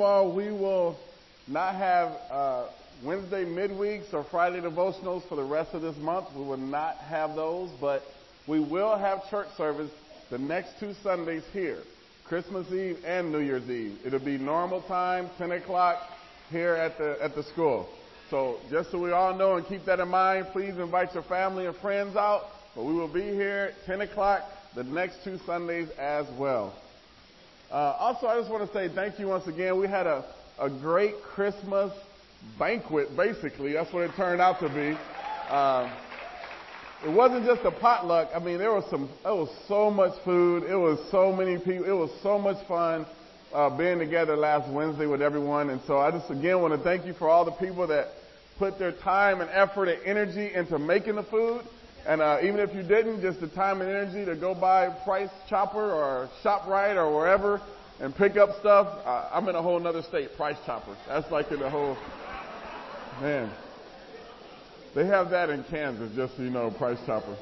all, we will not have uh, Wednesday midweeks or Friday devotionals for the rest of this month. We will not have those, but we will have church service the next two Sundays here, Christmas Eve and New Year's Eve. It'll be normal time, 10 o'clock here at the at the school. So just so we all know and keep that in mind, please invite your family and friends out. But we will be here 10 o'clock the next two Sundays as well. Uh, also, I just want to say thank you once again. We had a, a great Christmas banquet, basically. That's what it turned out to be. Uh, it wasn't just a potluck. I mean, there was some, there was so much food. It was so many people. It was so much fun uh, being together last Wednesday with everyone. And so I just again want to thank you for all the people that put their time and effort and energy into making the food. And uh, even if you didn't, just the time and energy to go buy Price Chopper or ShopRite or wherever and pick up stuff. Uh, I'm in a whole other state, Price Chopper. That's like in the whole man. They have that in Kansas, just so you know, Price Chopper.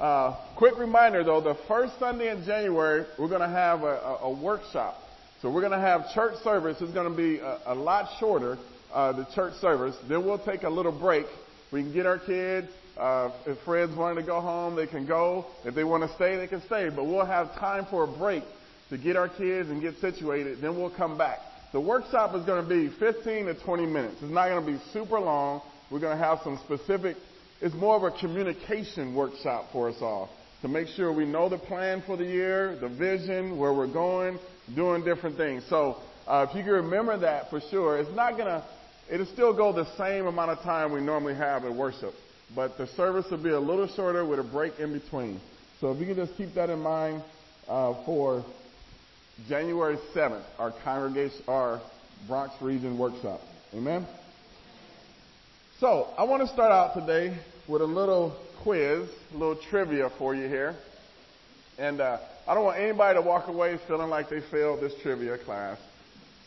Uh, quick reminder though, the first Sunday in January, we're going to have a, a, a, workshop. So we're going to have church service. It's going to be a, a lot shorter, uh, the church service. Then we'll take a little break. We can get our kids. Uh, if friends wanting to go home, they can go. If they want to stay, they can stay. But we'll have time for a break to get our kids and get situated. Then we'll come back. The workshop is going to be 15 to 20 minutes. It's not going to be super long. We're going to have some specific, it's more of a communication workshop for us all to make sure we know the plan for the year, the vision, where we're going, doing different things. So uh, if you can remember that for sure, it's not going to, it'll still go the same amount of time we normally have in worship, but the service will be a little shorter with a break in between. So if you can just keep that in mind uh, for January 7th, our congregation, our Bronx region workshop. Amen. So I want to start out today with a little quiz, a little trivia for you here. And uh, I don't want anybody to walk away feeling like they failed this trivia class.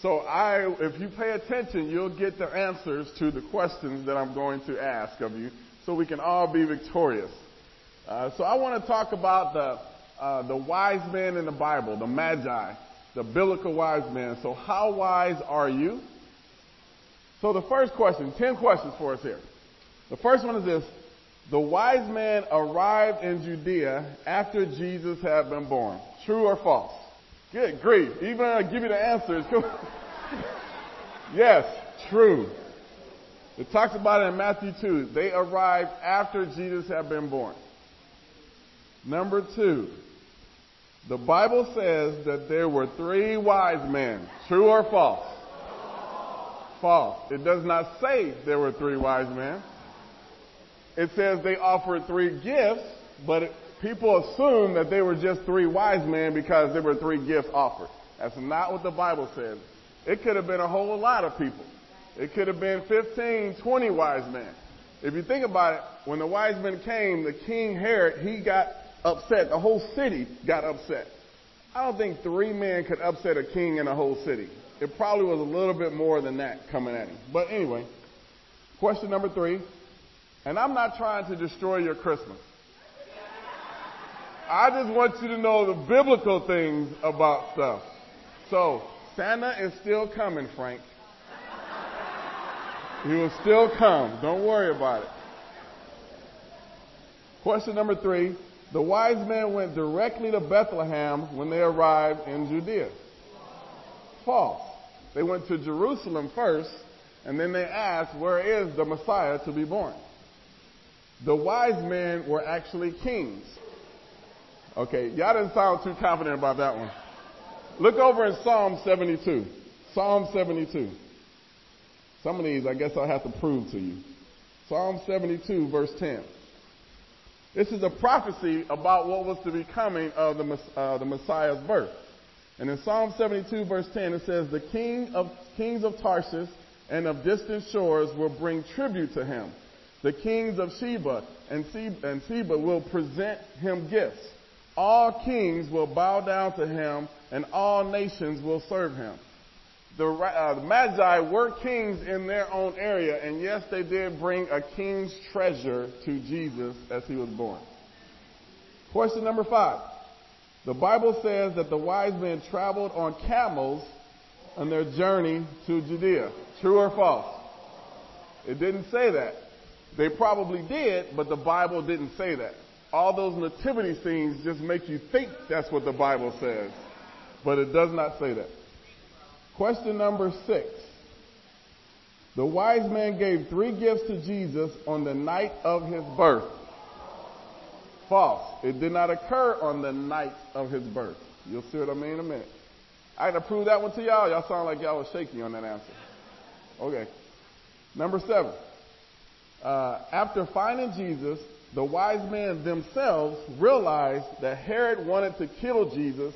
So I, if you pay attention, you'll get the answers to the questions that I'm going to ask of you, so we can all be victorious. Uh, so I want to talk about the uh, the wise men in the Bible, the Magi, the biblical wise men. So how wise are you? So the first question, 10 questions for us here. The first one is this. The wise men arrived in Judea after Jesus had been born. True or false? Good grief. Even I give you the answers. yes, true. It talks about it in Matthew 2. They arrived after Jesus had been born. Number two, the Bible says that there were three wise men. True or false? False. It does not say there were three wise men. It says they offered three gifts, but people assume that they were just three wise men because there were three gifts offered. That's not what the Bible says. It could have been a whole lot of people. It could have been 15, 20 wise men. If you think about it, when the wise men came, the king Herod, he got upset. The whole city got upset. I don't think three men could upset a king in a whole city. It probably was a little bit more than that coming at him. But anyway, question number three. And I'm not trying to destroy your Christmas. I just want you to know the biblical things about stuff. So, Santa is still coming, Frank. He will still come. Don't worry about it. Question number three. The wise men went directly to Bethlehem when they arrived in Judea. False. They went to Jerusalem first, and then they asked, Where is the Messiah to be born? The wise men were actually kings. Okay, y'all didn't sound too confident about that one. Look over in Psalm 72. Psalm 72. Some of these I guess I'll have to prove to you. Psalm 72, verse 10. This is a prophecy about what was to be coming of the, uh, the Messiah's birth. And in Psalm 72 verse 10 it says, the king of kings of Tarsus and of distant shores will bring tribute to him. The kings of Sheba and Seba, will present him gifts. All kings will bow down to him and all nations will serve him the, uh, the Magi were kings in their own area, and yes, they did bring a king's treasure to Jesus as he was born. Question number five. The Bible says that the wise men traveled on camels on their journey to Judea. True or false? It didn't say that. They probably did, but the Bible didn't say that. All those nativity scenes just make you think that's what the Bible says, but it does not say that. Question number six. The wise man gave three gifts to Jesus on the night of his birth. False. It did not occur on the night of his birth. You'll see what I mean in a minute. I gotta prove that one to y'all. Y'all sound like y'all was shaky on that answer. Okay. Number seven. Uh, after finding Jesus, the wise men themselves realized that Herod wanted to kill Jesus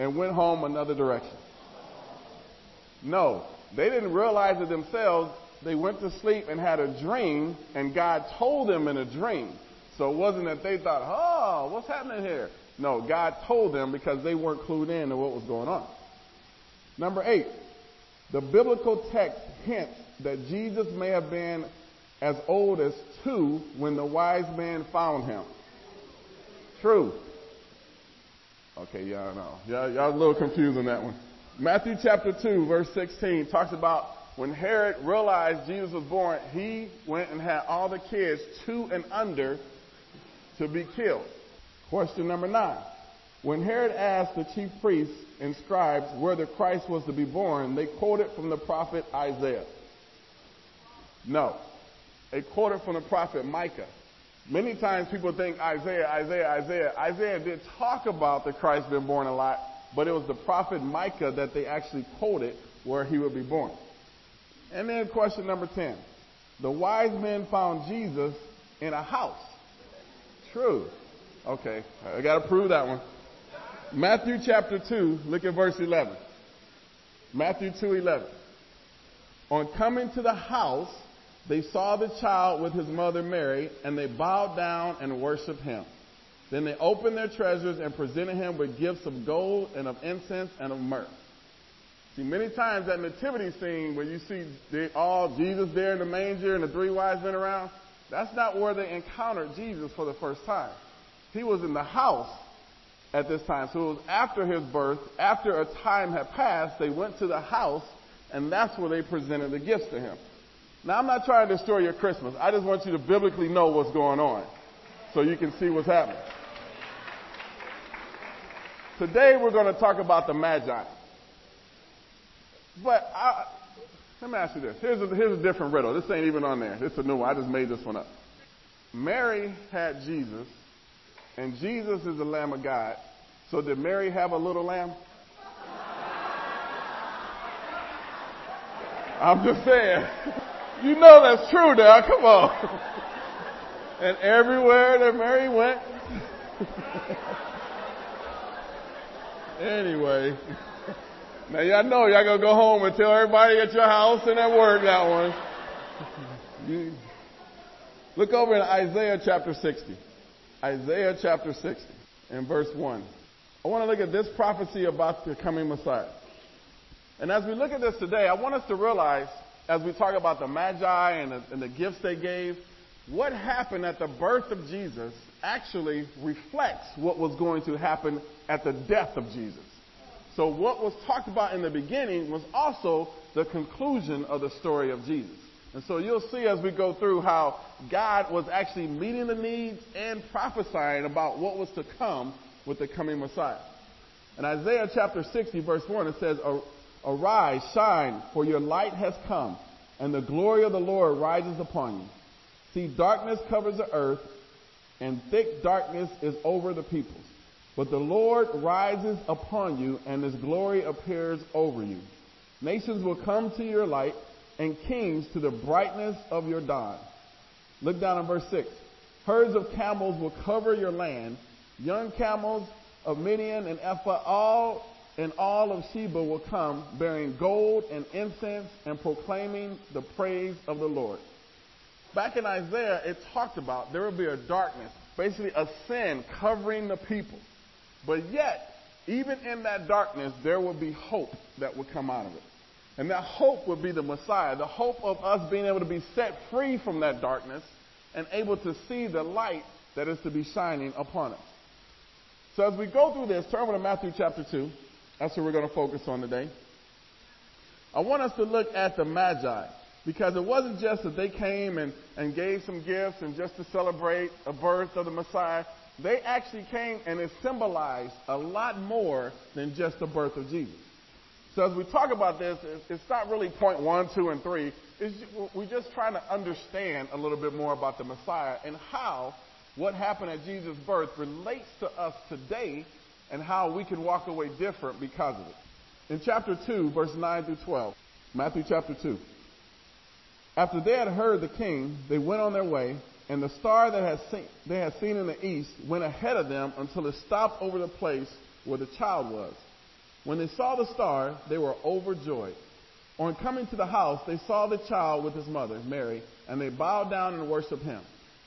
and went home another direction. No, they didn't realize it themselves. They went to sleep and had a dream, and God told them in a dream. So it wasn't that they thought, oh, what's happening here? No, God told them because they weren't clued in to what was going on. Number eight, the biblical text hints that Jesus may have been as old as two when the wise man found him. True. Okay, y'all know. Y'all, y'all a little confused on that one. Matthew chapter 2, verse 16 talks about when Herod realized Jesus was born, he went and had all the kids two and under to be killed. Question number nine. When Herod asked the chief priests and scribes where the Christ was to be born, they quoted from the prophet Isaiah. No. They quoted from the prophet Micah. Many times people think Isaiah, Isaiah, Isaiah. Isaiah did talk about the Christ being born a lot, but it was the prophet Micah that they actually quoted where he would be born. And then question number 10. The wise men found Jesus in a house. True. Okay, I got to prove that one. Matthew chapter 2, look at verse 11. Matthew 2:11. On coming to the house, they saw the child with his mother Mary, and they bowed down and worshiped him. Then they opened their treasures and presented him with gifts of gold and of incense and of myrrh. See, many times that nativity scene where you see they, all Jesus there in the manger and the three wise men around, that's not where they encountered Jesus for the first time. He was in the house at this time. So it was after his birth, after a time had passed, they went to the house, and that's where they presented the gifts to him. Now, I'm not trying to destroy your Christmas. I just want you to biblically know what's going on so you can see what's happening. Today, we're going to talk about the Magi. But I, let me ask you this. Here's a, here's a different riddle. This ain't even on there. It's a new one. I just made this one up. Mary had Jesus and Jesus is the Lamb of God. So did Mary have a little lamb? I'm just saying. You know that's true now. Come on. And everywhere that Mary went. anyway. Now y'all know y'all gonna go home and tell everybody at your house and at work that one. Look over in Isaiah chapter 60. Isaiah chapter 60 and verse 1. I want to look at this prophecy about the coming Messiah. And as we look at this today, I want us to realize, as we talk about the Magi and the, and the gifts they gave, what happened at the birth of Jesus actually reflects what was going to happen at the death of Jesus. So, what was talked about in the beginning was also the conclusion of the story of Jesus. And so you'll see as we go through how God was actually meeting the needs and prophesying about what was to come with the coming Messiah. In Isaiah chapter 60, verse 1, it says, Arise, shine, for your light has come, and the glory of the Lord rises upon you. See, darkness covers the earth, and thick darkness is over the peoples. But the Lord rises upon you, and his glory appears over you. Nations will come to your light and kings to the brightness of your dawn. Look down in verse 6. Herds of camels will cover your land, young camels of Midian and Ephah, all and all of Sheba will come, bearing gold and incense and proclaiming the praise of the Lord. Back in Isaiah, it talked about there will be a darkness, basically a sin covering the people. But yet, even in that darkness, there will be hope that will come out of it. And that hope would be the Messiah, the hope of us being able to be set free from that darkness and able to see the light that is to be shining upon us. So as we go through this, turn over to Matthew chapter 2. That's what we're going to focus on today. I want us to look at the Magi because it wasn't just that they came and, and gave some gifts and just to celebrate a birth of the Messiah. They actually came and it symbolized a lot more than just the birth of Jesus. So as we talk about this, it's not really point one, two, and three. It's, we're just trying to understand a little bit more about the Messiah and how what happened at Jesus' birth relates to us today and how we can walk away different because of it. In chapter 2, verse 9 through 12, Matthew chapter 2. After they had heard the king, they went on their way, and the star that had seen, they had seen in the east went ahead of them until it stopped over the place where the child was. When they saw the star, they were overjoyed. On coming to the house, they saw the child with his mother, Mary, and they bowed down and worshiped him.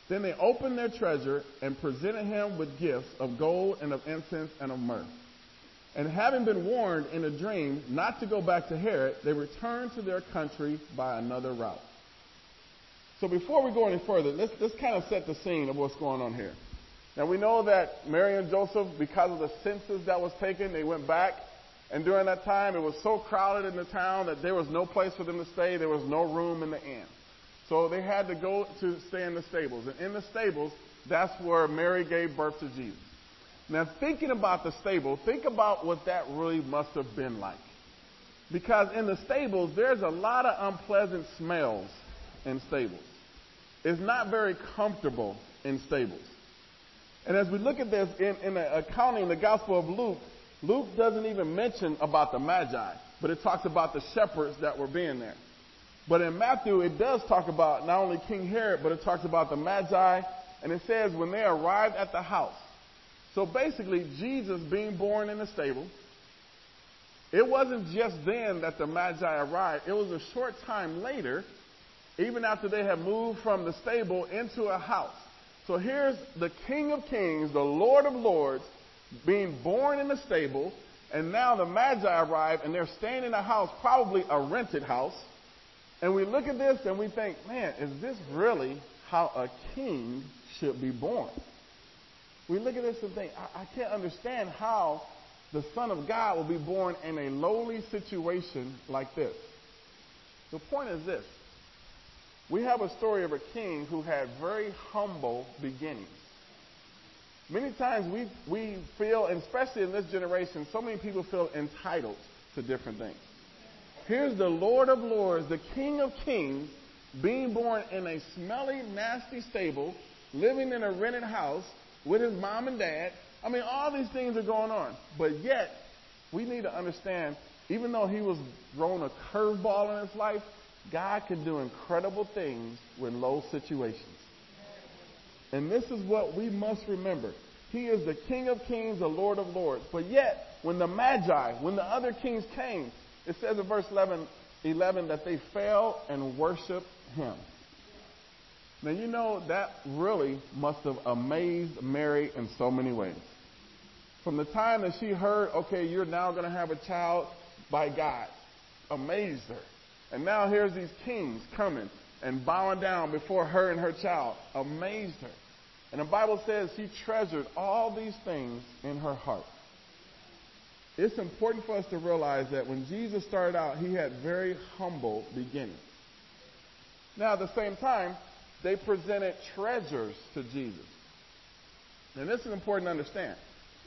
Then they opened their treasure and presented him with gifts of gold and of incense and of myrrh. And having been warned in a dream not to go back to Herod, they returned to their country by another route. So before we go any further, let's, let's kind of set the scene of what's going on here. Now we know that Mary and Joseph, because of the census that was taken, they went back and during that time, it was so crowded in the town that there was no place for them to stay. There was no room in the inn. So they had to go to stay in the stables. And in the stables, that's where Mary gave birth to Jesus. Now, thinking about the stable, think about what that really must have been like. Because in the stables, there's a lot of unpleasant smells in stables. It's not very comfortable in stables. And as we look at this in, in the accounting, the Gospel of Luke, Luke doesn't even mention about the Magi, but it talks about the shepherds that were being there. But in Matthew, it does talk about not only King Herod, but it talks about the Magi, and it says when they arrived at the house. So basically, Jesus being born in the stable, it wasn't just then that the Magi arrived. It was a short time later, even after they had moved from the stable into a house. So here's the King of Kings, the Lord of Lords, being born in a stable, and now the Magi arrive and they're staying in a house, probably a rented house. And we look at this and we think, man, is this really how a king should be born? We look at this and think, I, I can't understand how the Son of God will be born in a lowly situation like this. The point is this. We have a story of a king who had very humble beginnings. Many times we, we feel, and especially in this generation, so many people feel entitled to different things. Here's the Lord of Lords, the King of Kings, being born in a smelly, nasty stable, living in a rented house with his mom and dad. I mean, all these things are going on. But yet, we need to understand, even though he was thrown a curveball in his life, God can do incredible things with low situations. And this is what we must remember. He is the King of kings, the Lord of lords. But yet, when the Magi, when the other kings came, it says in verse 11, 11 that they fell and worshiped him. Now, you know, that really must have amazed Mary in so many ways. From the time that she heard, okay, you're now going to have a child by God, amazed her. And now here's these kings coming and bowing down before her and her child, amazed her. And the Bible says she treasured all these things in her heart. It's important for us to realize that when Jesus started out, he had very humble beginnings. Now, at the same time, they presented treasures to Jesus. And this is important to understand.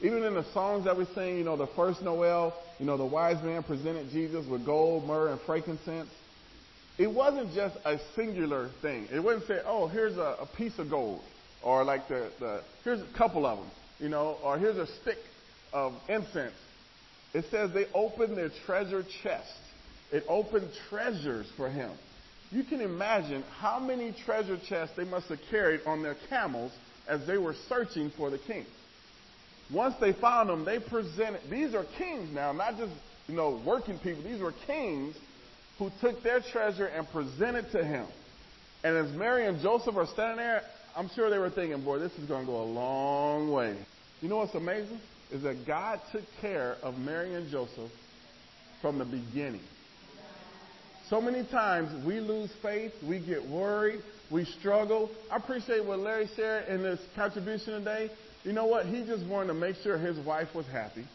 Even in the songs that we sing, you know, the first Noel, you know, the wise man presented Jesus with gold, myrrh, and frankincense. It wasn't just a singular thing. It wasn't say, oh, here's a, a piece of gold or like the, the here's a couple of them, you know, or here's a stick of incense. It says they opened their treasure chest. It opened treasures for him. You can imagine how many treasure chests they must have carried on their camels as they were searching for the king. Once they found them, they presented, these are kings now, not just, you know, working people. These were kings who took their treasure and presented to him. And as Mary and Joseph are standing there, I'm sure they were thinking, boy, this is going to go a long way. You know what's amazing? Is that God took care of Mary and Joseph from the beginning. So many times we lose faith, we get worried, we struggle. I appreciate what Larry shared in this contribution today. You know what? He just wanted to make sure his wife was happy.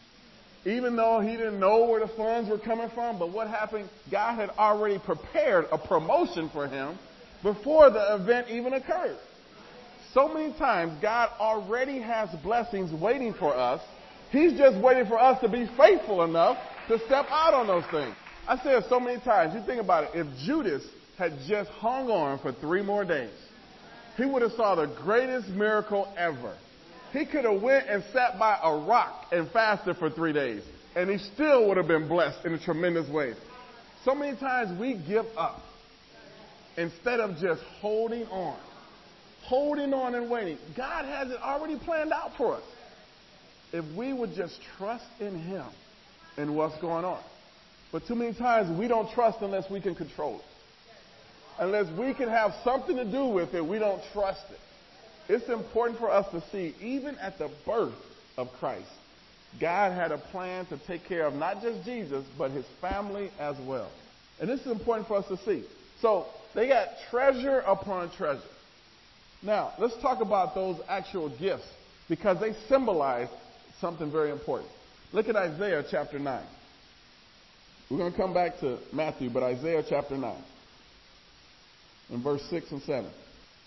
even though he didn't know where the funds were coming from. But what happened? God had already prepared a promotion for him before the event even occurred. So many times, God already has blessings waiting for us. He's just waiting for us to be faithful enough to step out on those things. I say it so many times. You think about it. If Judas had just hung on for three more days, he would have saw the greatest miracle ever. He could have went and sat by a rock and fasted for three days, and he still would have been blessed in a tremendous way. So many times we give up instead of just holding on, holding on and waiting. God has it already planned out for us. If we would just trust in Him and what's going on. But too many times we don't trust unless we can control it. Unless we can have something to do with it, we don't trust it. It's important for us to see, even at the birth of Christ, God had a plan to take care of not just Jesus, but his family as well. And this is important for us to see. So they got treasure upon treasure. Now, let's talk about those actual gifts because they symbolize something very important. Look at Isaiah chapter 9. We're going to come back to Matthew, but Isaiah chapter 9, in verse 6 and 7.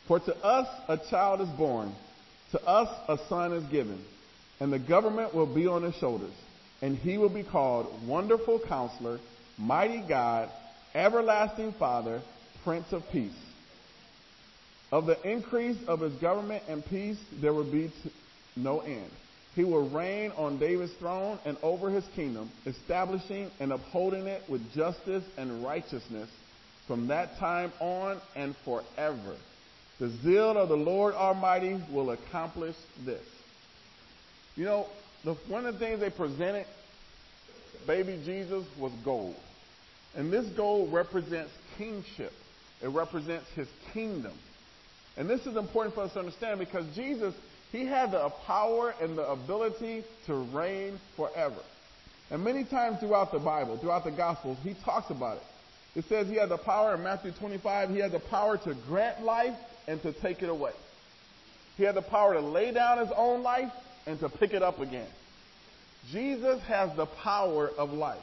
For to us a child is born, to us a son is given, and the government will be on his shoulders, and he will be called Wonderful Counselor, Mighty God, Everlasting Father, Prince of Peace. Of the increase of his government and peace there will be no end. He will reign on David's throne and over his kingdom, establishing and upholding it with justice and righteousness from that time on and forever. The zeal of the Lord Almighty will accomplish this. You know, the, one of the things they presented baby Jesus was gold. And this gold represents kingship. It represents his kingdom. And this is important for us to understand because Jesus, he had the power and the ability to reign forever. And many times throughout the Bible, throughout the Gospels, he talks about it. It says he had the power in Matthew 25, he had the power to grant life and to take it away. He had the power to lay down his own life and to pick it up again. Jesus has the power of life.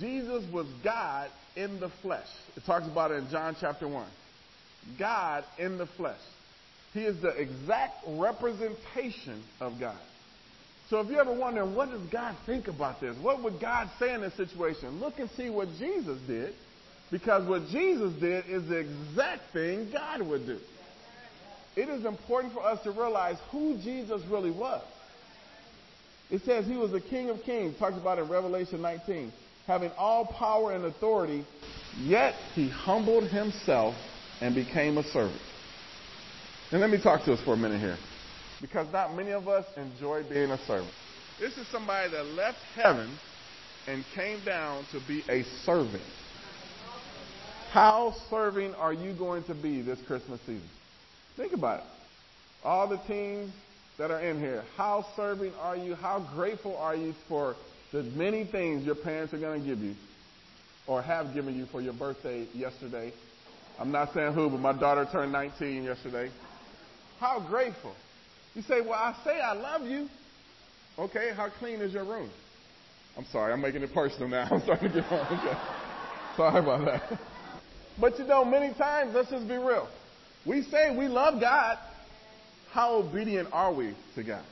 Jesus was God in the flesh. It talks about it in John chapter 1. God in the flesh. He is the exact representation of God. So if you ever wonder, what does God think about this? What would God say in this situation? Look and see what Jesus did because what Jesus did is the exact thing God would do. It is important for us to realize who Jesus really was. It says he was the King of Kings, talks about in Revelation 19, having all power and authority, yet he humbled himself and became a servant. And let me talk to us for a minute here. Because not many of us enjoy being a servant. This is somebody that left heaven and came down to be a servant. How serving are you going to be this Christmas season? Think about it. All the teens that are in here, how serving are you? How grateful are you for the many things your parents are going to give you or have given you for your birthday yesterday? I'm not saying who, but my daughter turned 19 yesterday. How grateful. You say, well, I say I love you. Okay, how clean is your room? I'm sorry, I'm making it personal now. I'm starting to get on. Okay. Sorry about that. But you know, many times, let's just be real. We say we love God. How obedient are we to God?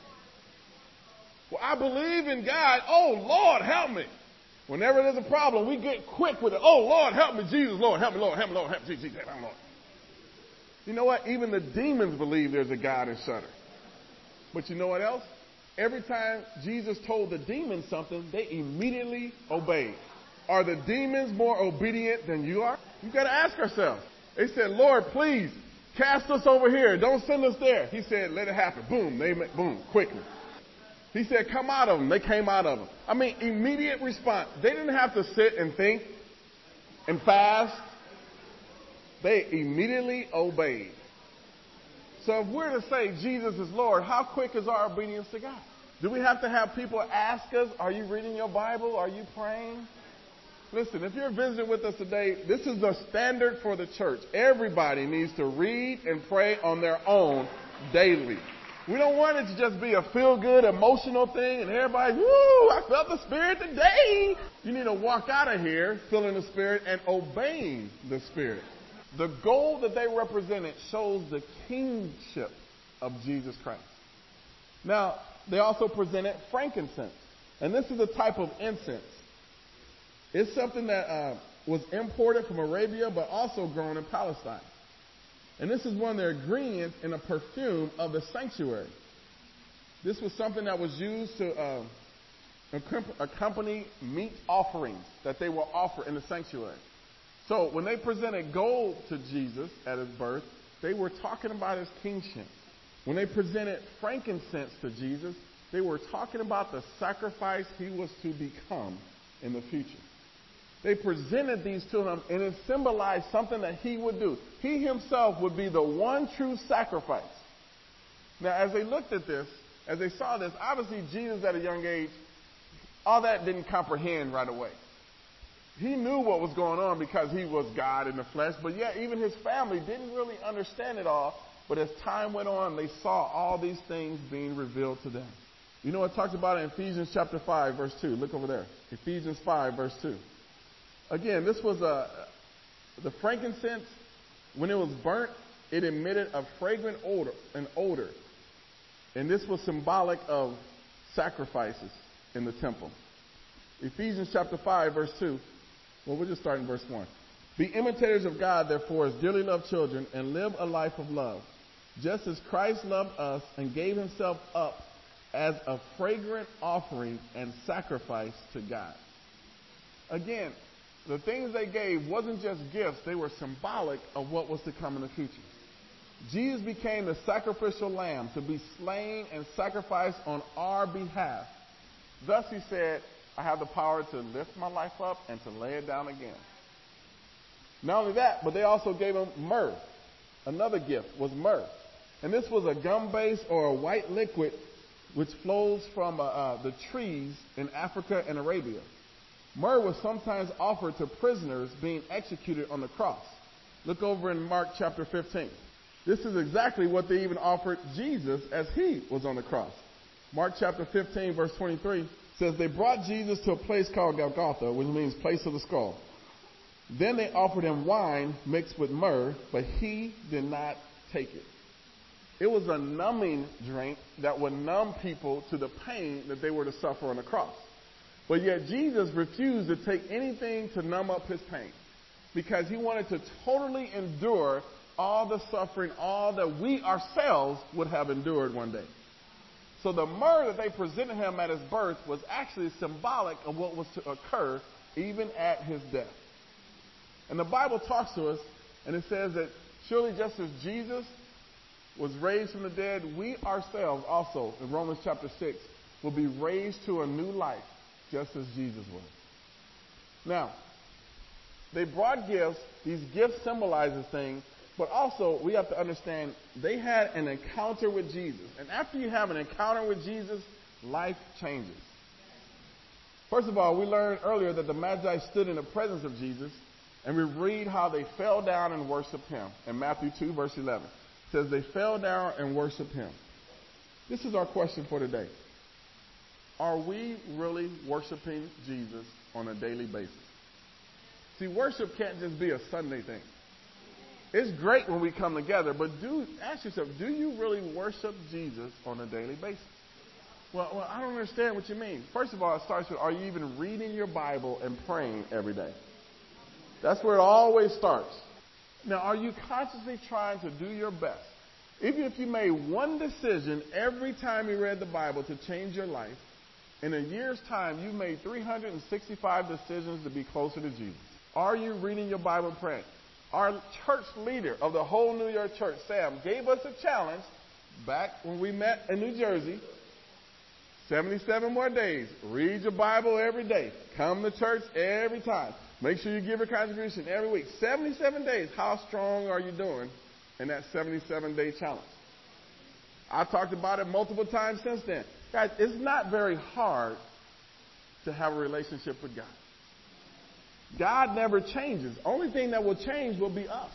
Well, I believe in God. Oh, Lord, help me. Whenever there's a problem, we get quick with it. Oh, Lord, help me, Jesus, Lord, help me, Lord, help me, Lord, help me, Jesus, help me, Lord. You know what? Even the demons believe there's a God and shudder. But you know what else? Every time Jesus told the demons something, they immediately obeyed. Are the demons more obedient than you are? You got to ask ourselves. They said, Lord, please cast us over here. Don't send us there. He said, let it happen. Boom. They boom quickly. He said, come out of them. They came out of them. I mean, immediate response. They didn't have to sit and think and fast. They immediately obeyed. So if we're to say Jesus is Lord, how quick is our obedience to God? Do we have to have people ask us, are you reading your Bible? Are you praying? Listen, if you're visiting with us today, this is the standard for the church. Everybody needs to read and pray on their own daily. We don't want it to just be a feel good, emotional thing and everybody, woo, I felt the Spirit today. You need to walk out of here feeling the Spirit and obeying the Spirit. The gold that they represented shows the kingship of Jesus Christ. Now, they also presented frankincense. And this is a type of incense. It's something that uh, was imported from Arabia, but also grown in Palestine. And this is one of the ingredients in a perfume of the sanctuary. This was something that was used to uh, accompany meat offerings that they will offer in the sanctuary. So when they presented gold to Jesus at his birth, they were talking about his kingship. When they presented frankincense to Jesus, they were talking about the sacrifice he was to become in the future. They presented these to him, and it symbolized something that he would do. He himself would be the one true sacrifice. Now, as they looked at this, as they saw this, obviously Jesus at a young age, all that didn't comprehend right away. He knew what was going on because he was God in the flesh, but yet even his family didn't really understand it all. But as time went on, they saw all these things being revealed to them. You know, it talks about it in Ephesians chapter 5, verse 2. Look over there. Ephesians 5, verse 2. Again, this was a, the frankincense, when it was burnt, it emitted a fragrant odor, an odor. And this was symbolic of sacrifices in the temple. Ephesians chapter 5, verse 2. Well, we'll just start in verse 1. Be imitators of God, therefore, as dearly loved children, and live a life of love, just as Christ loved us and gave himself up as a fragrant offering and sacrifice to God. Again, the things they gave wasn't just gifts, they were symbolic of what was to come in the future. Jesus became the sacrificial lamb to be slain and sacrificed on our behalf. Thus he said, I have the power to lift my life up and to lay it down again. Not only that, but they also gave him myrrh. Another gift was myrrh. And this was a gum base or a white liquid which flows from uh, uh, the trees in Africa and Arabia. Myrrh was sometimes offered to prisoners being executed on the cross. Look over in Mark chapter 15. This is exactly what they even offered Jesus as he was on the cross. Mark chapter 15, verse 23 says, They brought Jesus to a place called Golgotha, which means place of the skull. Then they offered him wine mixed with myrrh, but he did not take it. It was a numbing drink that would numb people to the pain that they were to suffer on the cross. But yet Jesus refused to take anything to numb up his pain because he wanted to totally endure all the suffering, all that we ourselves would have endured one day. So the myrrh that they presented him at his birth was actually symbolic of what was to occur even at his death. And the Bible talks to us, and it says that surely just as Jesus was raised from the dead, we ourselves also, in Romans chapter 6, will be raised to a new life just as Jesus was. Now, they brought gifts. These gifts symbolizes things, but also we have to understand they had an encounter with Jesus. And after you have an encounter with Jesus, life changes. First of all, we learned earlier that the Magi stood in the presence of Jesus, and we read how they fell down and worshiped him in Matthew 2, verse 11. It says they fell down and worshiped him. This is our question for today. Are we really worshiping Jesus on a daily basis? See, worship can't just be a Sunday thing. It's great when we come together, but do ask yourself, do you really worship Jesus on a daily basis? Well, well, I don't understand what you mean. First of all, it starts with are you even reading your Bible and praying every day? That's where it always starts. Now, are you consciously trying to do your best? Even if you made one decision every time you read the Bible to change your life, in a year's time, you made 365 decisions to be closer to Jesus. Are you reading your Bible praying? Our church leader of the whole New York church, Sam, gave us a challenge back when we met in New Jersey. 77 more days. Read your Bible every day. Come to church every time. Make sure you give your contribution every week. 77 days. How strong are you doing in that 77 day challenge? I've talked about it multiple times since then. Guys, it's not very hard to have a relationship with God. God never changes. Only thing that will change will be us.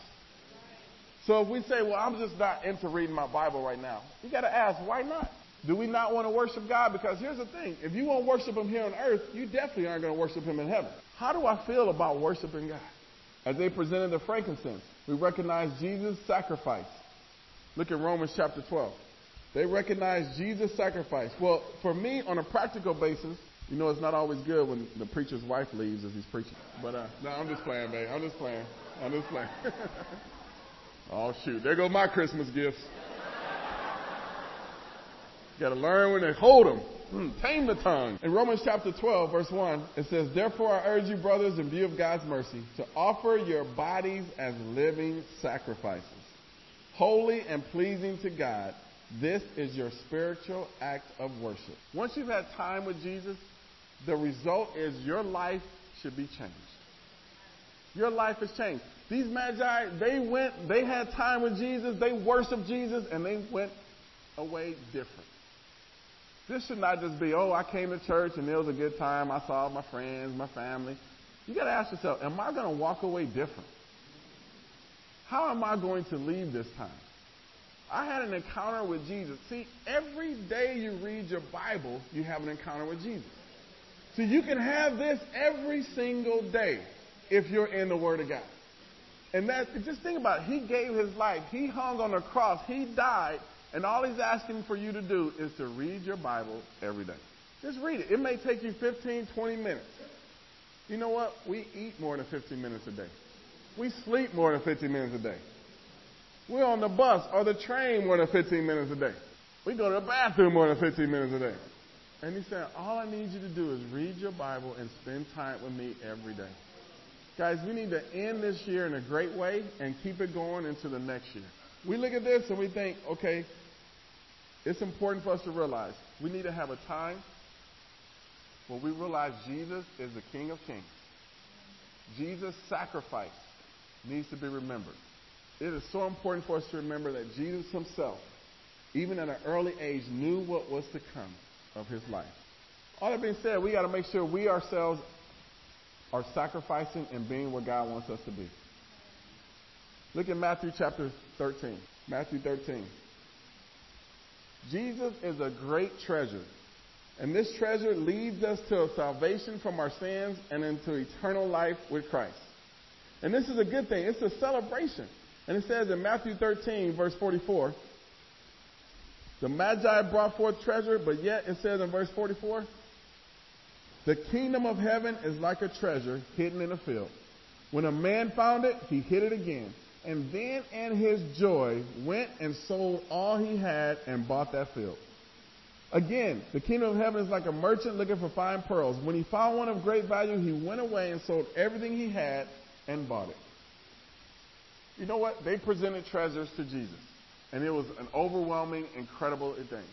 So if we say, well, I'm just not into reading my Bible right now, you got to ask, why not? Do we not want to worship God? Because here's the thing if you won't worship Him here on earth, you definitely aren't going to worship Him in heaven. How do I feel about worshiping God? As they presented the frankincense, we recognize Jesus' sacrifice. Look at Romans chapter 12. They recognize Jesus' sacrifice. Well, for me, on a practical basis, you know, it's not always good when the preacher's wife leaves as he's preaching. But uh, no, I'm just playing, babe. I'm just playing. I'm just playing. oh shoot, there go my Christmas gifts. Got to learn when to hold them. Mm, tame the tongue. In Romans chapter 12, verse 1, it says, Therefore I urge you, brothers, in view of God's mercy, to offer your bodies as living sacrifices, holy and pleasing to God. This is your spiritual act of worship. Once you've had time with Jesus, the result is your life should be changed. Your life has changed. These magi, they went, they had time with Jesus, they worshiped Jesus, and they went away different. This should not just be, oh, I came to church and it was a good time. I saw my friends, my family. You got to ask yourself, am I going to walk away different? How am I going to leave this time? I had an encounter with Jesus. See, every day you read your Bible, you have an encounter with Jesus. So you can have this every single day if you're in the Word of God. And that, just think about it. He gave his life. He hung on the cross. He died. And all he's asking for you to do is to read your Bible every day. Just read it. It may take you 15, 20 minutes. You know what? We eat more than 15 minutes a day. We sleep more than 15 minutes a day. We're on the bus or the train more than 15 minutes a day. We go to the bathroom more than 15 minutes a day. And he said, all I need you to do is read your Bible and spend time with me every day. Guys, we need to end this year in a great way and keep it going into the next year. We look at this and we think, okay, it's important for us to realize we need to have a time where we realize Jesus is the King of Kings. Jesus' sacrifice needs to be remembered. It is so important for us to remember that Jesus himself, even at an early age, knew what was to come of his life. All that being said, we got to make sure we ourselves are sacrificing and being what God wants us to be. Look at Matthew chapter 13. Matthew 13. Jesus is a great treasure. And this treasure leads us to salvation from our sins and into eternal life with Christ. And this is a good thing. It's a celebration. And it says in Matthew 13, verse 44, the Magi brought forth treasure, but yet it says in verse 44, the kingdom of heaven is like a treasure hidden in a field. When a man found it, he hid it again. And then in his joy went and sold all he had and bought that field. Again, the kingdom of heaven is like a merchant looking for fine pearls. When he found one of great value, he went away and sold everything he had and bought it. You know what? They presented treasures to Jesus. And it was an overwhelming, incredible thing.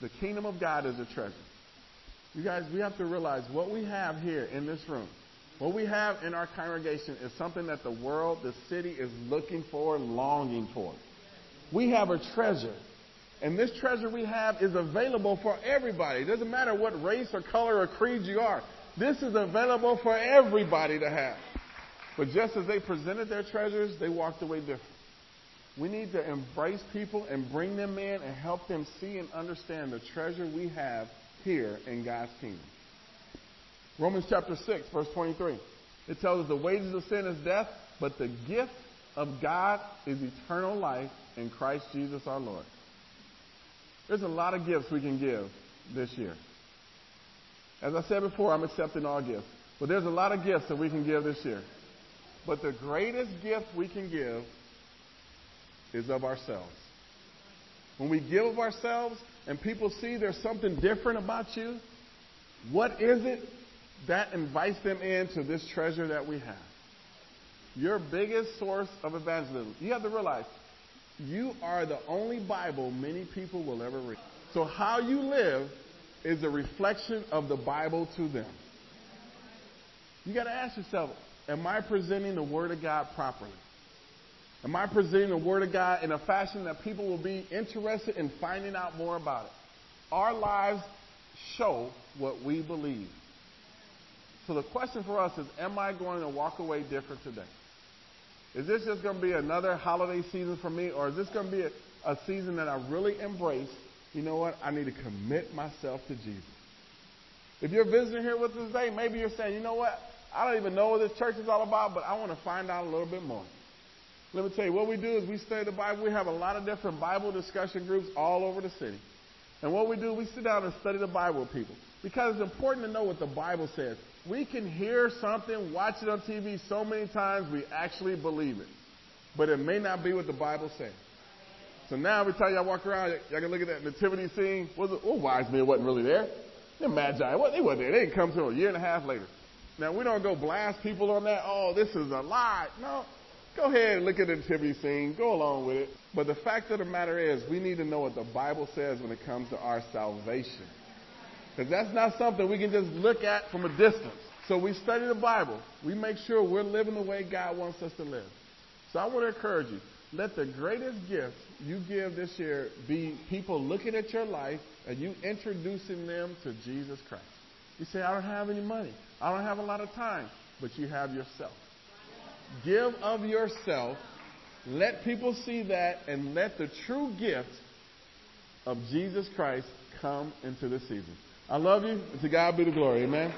The kingdom of God is a treasure. You guys, we have to realize what we have here in this room, what we have in our congregation is something that the world, the city is looking for, longing for. We have a treasure. And this treasure we have is available for everybody. It doesn't matter what race or color or creed you are. This is available for everybody to have. But just as they presented their treasures, they walked away different. We need to embrace people and bring them in and help them see and understand the treasure we have here in God's kingdom. Romans chapter 6, verse 23. It tells us the wages of sin is death, but the gift of God is eternal life in Christ Jesus our Lord. There's a lot of gifts we can give this year. As I said before, I'm accepting all gifts. But there's a lot of gifts that we can give this year. But the greatest gift we can give is of ourselves. When we give of ourselves and people see there's something different about you, what is it that invites them into this treasure that we have? Your biggest source of evangelism. You have to realize you are the only Bible many people will ever read. So how you live is a reflection of the Bible to them. You got to ask yourself, am I presenting the Word of God properly? Am I presenting the Word of God in a fashion that people will be interested in finding out more about it? Our lives show what we believe. So the question for us is, am I going to walk away different today? Is this just going to be another holiday season for me, or is this going to be a, a season that I really embrace? You know what? I need to commit myself to Jesus. If you're visiting here with us today, maybe you're saying, you know what? I don't even know what this church is all about, but I want to find out a little bit more. Let me tell you, what we do is we study the Bible. We have a lot of different Bible discussion groups all over the city. And what we do, we sit down and study the Bible with people. Because it's important to know what the Bible says. We can hear something, watch it on TV so many times, we actually believe it. But it may not be what the Bible says. So now every time y'all walk around, y'all can look at that nativity scene. Was it, oh, wise men wasn't really there. The Magi, what, they wasn't there. They didn't come till a year and a half later. Now we don't go blast people on that. Oh, this is a lie. No, Go ahead and look at the nativity scene. Go along with it. But the fact of the matter is, we need to know what the Bible says when it comes to our salvation. Because that's not something we can just look at from a distance. So we study the Bible. We make sure we're living the way God wants us to live. So I want to encourage you. Let the greatest gift you give this year be people looking at your life and you introducing them to Jesus Christ. You say, I don't have any money. I don't have a lot of time. But you have yourself. Give of yourself. Let people see that and let the true gift of Jesus Christ come into the season. I love you. To God be the glory. Amen.